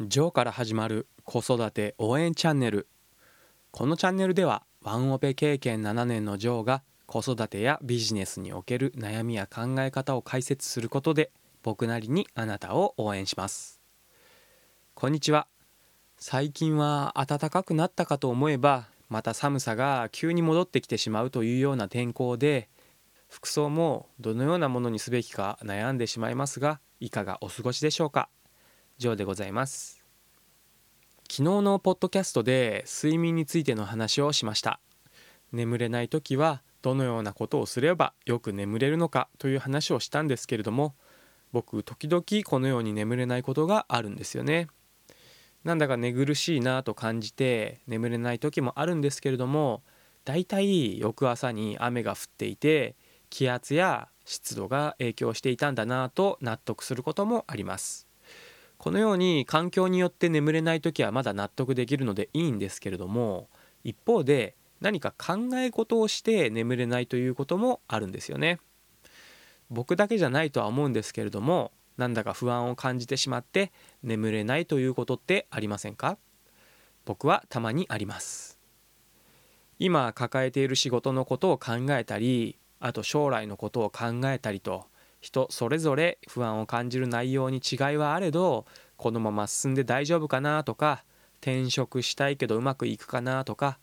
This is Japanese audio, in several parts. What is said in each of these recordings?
ジョーから始まる子育て応援チャンネル。このチャンネルではワンオペ経験7年のジョーが子育てやビジネスにおける悩みや考え方を解説することで僕なりにあなたを応援します。こんにちは。最近は暖かくなったかと思えばまた寒さが急に戻ってきてしまうというような天候で服装もどのようなものにすべきか悩んでしまいますがいかがお過ごしでしょうか？ジョーでございます。昨日のポッドキャストで睡眠についての話をしました。眠れない時はどのようなことをすればよく眠れるのかという話をしたんですけれども僕時々このように眠れないことがあるんですよね。なんだか寝苦しいなと感じて眠れない時もあるんですけれどもだいたい翌朝に雨が降っていて気圧や湿度が影響していたんだなと納得することもあります。このように環境によって眠れない時はまだ納得できるのでいいんですけれども一方で何か考え事をして眠れないということもあるんですよね。僕だけじゃないとは思うんですけれどもなんだか不安を感じてしまって眠れないということってありませんか？僕はたまにあります。今抱えている仕事のことを考えたりあと将来のことを考えたりと人それぞれ不安を感じる内容に違いはあれどこのまま進んで大丈夫かなとか転職したいけどうまくいくかなとか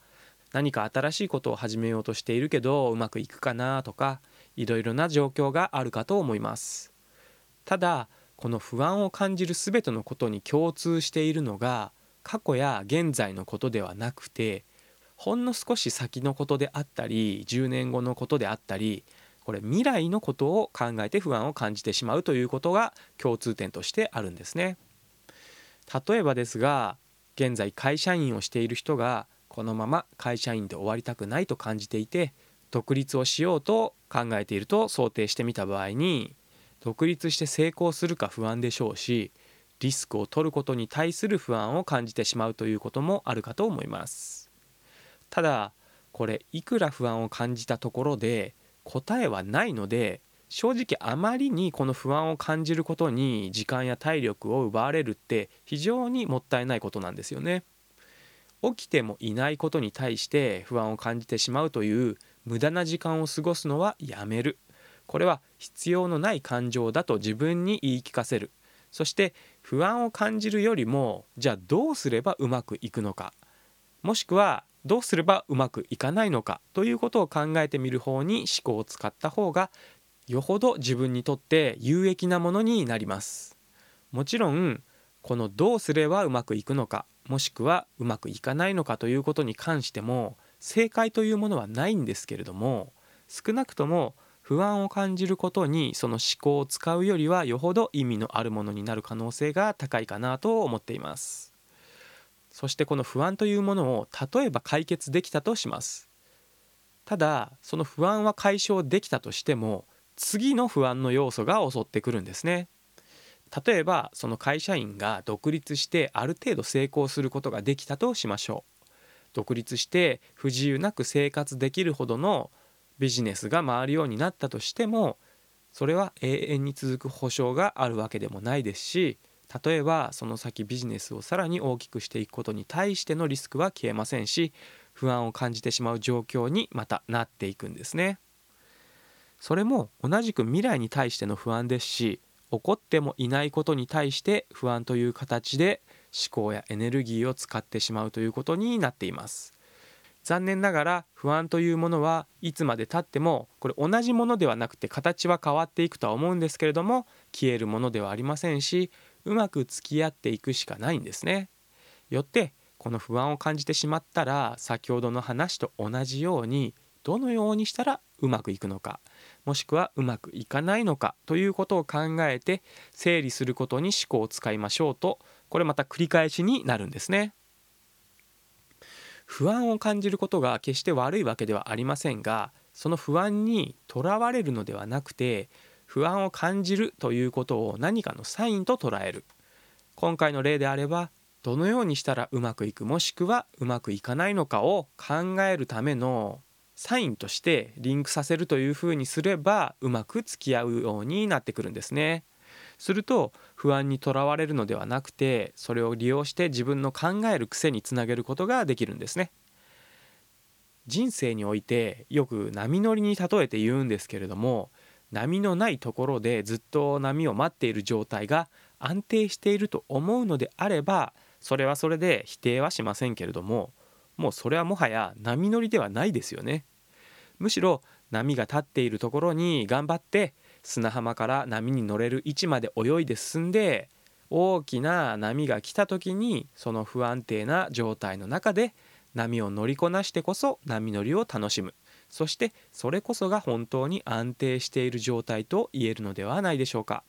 何か新しいことを始めようとしているけどうまくいくかなとかいろいろな状況があるかと思います。ただこの不安を感じる全てのことに共通しているのが過去や現在のことではなくてほんの少し先のことであったり10年後のことであったりこれ未来のことを考えて不安を感じてしまうということが共通点としてあるんですね。例えばですが現在会社員をしている人がこのまま会社員で終わりたくないと感じていて独立をしようと考えていると想定してみた場合に独立して成功するか不安でしょうしリスクを取ることに対する不安を感じてしまうということもあるかと思いますただこれいくら不安を感じたところで答えはないので正直あまりにこの不安を感じることに時間や体力を奪われるって非常にもったいないことなんですよね。起きてもいないことに対して不安を感じてしまうという無駄な時間を過ごすのはやめる。これは必要のない感情だと自分に言い聞かせる。そして不安を感じるよりもじゃあどうすればうまくいくのか。もしくはどうすればうまくいかないのかということを考えてみる方に思考を使った方がよほど自分にとって有益なものになります。もちろんこのどうすればうまくいくのかもしくはうまくいかないのかということに関しても正解というものはないんですけれども少なくとも不安を感じることにその思考を使うよりはよほど意味のあるものになる可能性が高いかなと思っています。そしてこの不安というものを例えば解決できたとします。ただその不安は解消できたとしても次の不安の要素が襲ってくるんですね。例えばその会社員が独立してある程度成功することができたとしましょう。独立して不自由なく生活できるほどのビジネスが回るようになったとしてもそれは永遠に続く保証があるわけでもないですし例えばその先ビジネスをさらに大きくしていくことに対してのリスクは消えませんし不安を感じてしまう状況にまたなっていくんですね。それも同じく未来に対しての不安ですし起こってもいないことに対して不安という形で思考やエネルギーを使ってしまうということになっています。残念ながら不安というものはいつまでたってもこれ同じものではなくて形は変わっていくとは思うんですけれども消えるものではありませんしうまく付き合っていくしかないんですね。よってこの不安を感じてしまったら先ほどの話と同じようにどのようにしたらうまくいくのかもしくはうまくいかないのかということを考えて整理することに思考を使いましょうとこれまた繰り返しになるんですね。不安を感じることが決して悪いわけではありませんがその不安にとらわれるのではなくて不安を感じるということを何かのサインと捉える。今回の例であればどのようにしたらうまくいくもしくはうまくいかないのかを考えるためのサインとしてリンクさせるというふうにすればうまく付き合うようになってくるんですね。すると不安にとらわれるのではなくてそれを利用して自分の考える癖につなげることができるんですね。人生においてよく波乗りに例えて言うんですけれども波のないところでずっと波を待っている状態が安定していると思うのであればそれはそれで否定はしませんけれどももうそれはもはや波乗りではないですよね。むしろ波が立っているところに頑張って砂浜から波に乗れる位置まで泳いで進んで大きな波が来た時にその不安定な状態の中で波を乗りこなしてこそ波乗りを楽しむ。そしてそれこそが本当に安定している状態と言えるのではないでしょうか。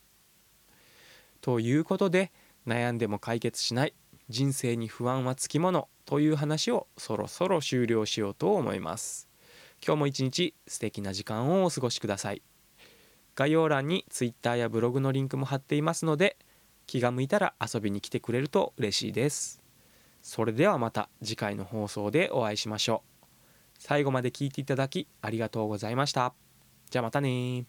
ということで悩んでも解決しない人生に不安はつきものという話をそろそろ終了しようと思います。今日も一日素敵な時間をお過ごしください。概要欄に Twitter やブログのリンクも貼っていますので気が向いたら遊びに来てくれると嬉しいです。それではまた次回の放送でお会いしましょう。最後まで聞いていただきありがとうございました。じゃあまたね